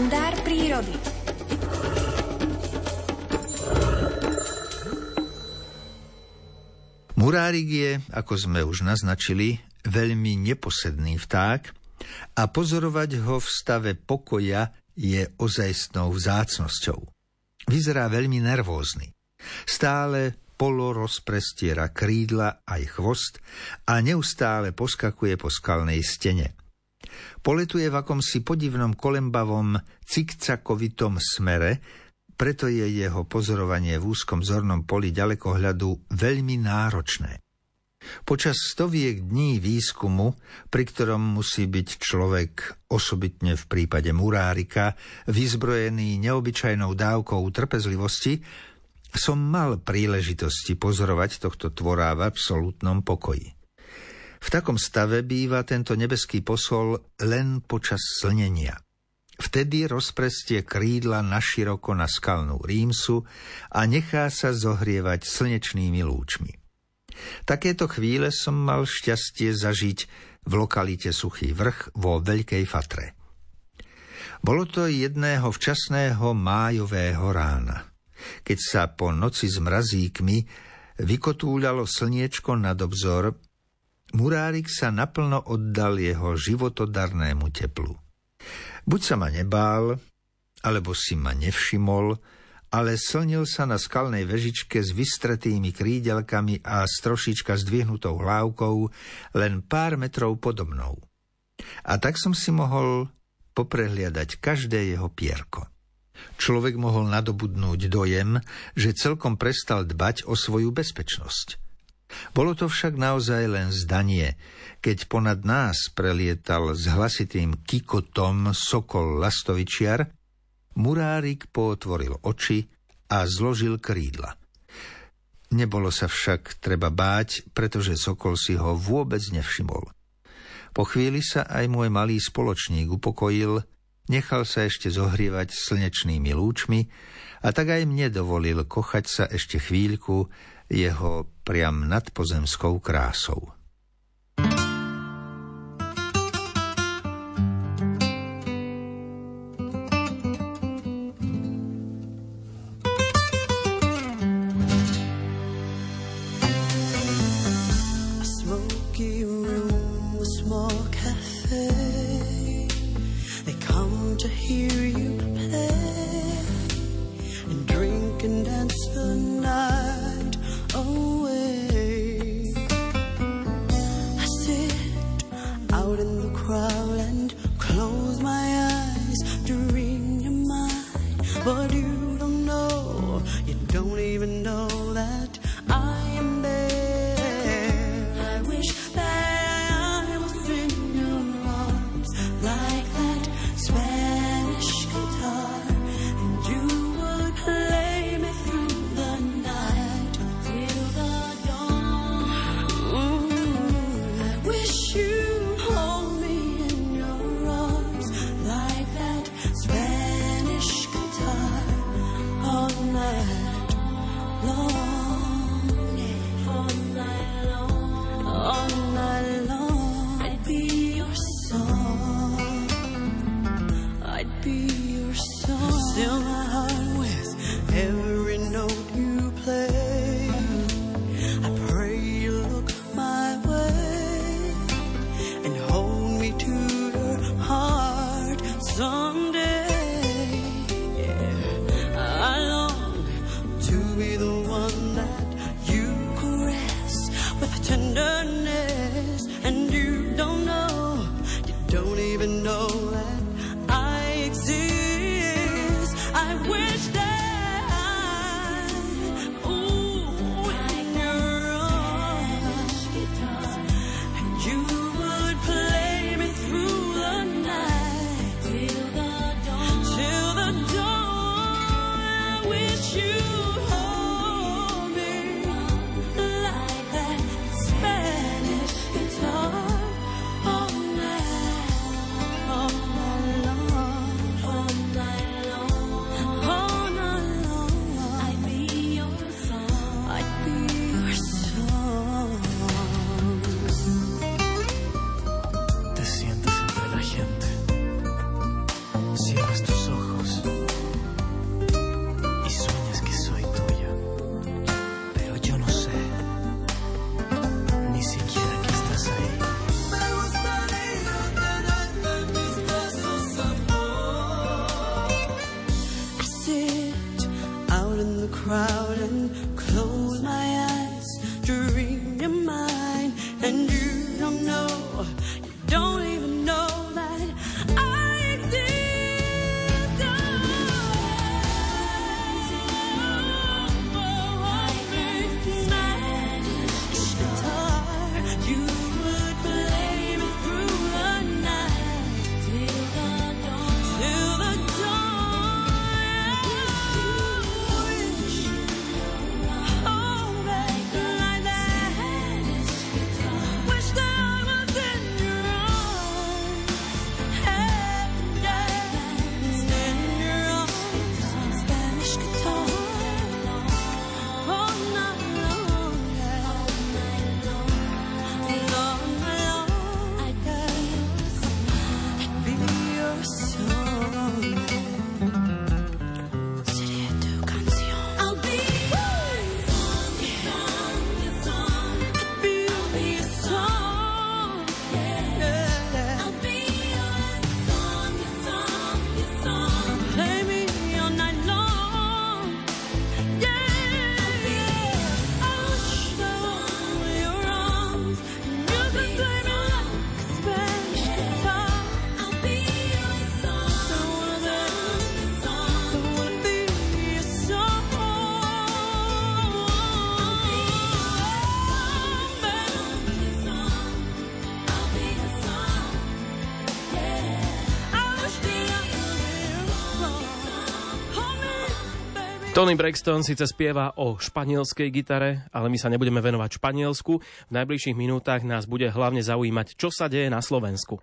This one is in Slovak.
kalendár prírody. Murárik je, ako sme už naznačili, veľmi neposedný vták a pozorovať ho v stave pokoja je ozajstnou vzácnosťou. Vyzerá veľmi nervózny. Stále polo rozprestiera krídla aj chvost a neustále poskakuje po skalnej stene. Poletuje v akomsi podivnom kolembavom cikcakovitom smere, preto je jeho pozorovanie v úzkom zornom poli ďalekohľadu veľmi náročné. Počas stoviek dní výskumu, pri ktorom musí byť človek, osobitne v prípade murárika, vyzbrojený neobyčajnou dávkou trpezlivosti, som mal príležitosti pozorovať tohto tvora v absolútnom pokoji. V takom stave býva tento nebeský posol len počas slnenia. Vtedy rozprestie krídla naširoko na skalnú rímsu a nechá sa zohrievať slnečnými lúčmi. Takéto chvíle som mal šťastie zažiť v lokalite Suchý vrch vo Veľkej Fatre. Bolo to jedného včasného májového rána, keď sa po noci s mrazíkmi vykotúľalo slniečko nad obzor Murárik sa naplno oddal jeho životodarnému teplu. Buď sa ma nebál, alebo si ma nevšimol, ale slnil sa na skalnej vežičke s vystretými krídelkami a s trošička zdvihnutou hlávkou len pár metrov podo mnou. A tak som si mohol poprehliadať každé jeho pierko. Človek mohol nadobudnúť dojem, že celkom prestal dbať o svoju bezpečnosť – bolo to však naozaj len zdanie, keď ponad nás prelietal s hlasitým kikotom sokol lastovičiar, murárik pootvoril oči a zložil krídla. Nebolo sa však treba báť, pretože sokol si ho vôbec nevšimol. Po chvíli sa aj môj malý spoločník upokojil, nechal sa ešte zohrievať slnečnými lúčmi a tak aj mne dovolil kochať sa ešte chvíľku jeho priam nadpozemskou krásou. Tony Braxton síce spieva o španielskej gitare, ale my sa nebudeme venovať Španielsku. V najbližších minútach nás bude hlavne zaujímať, čo sa deje na Slovensku.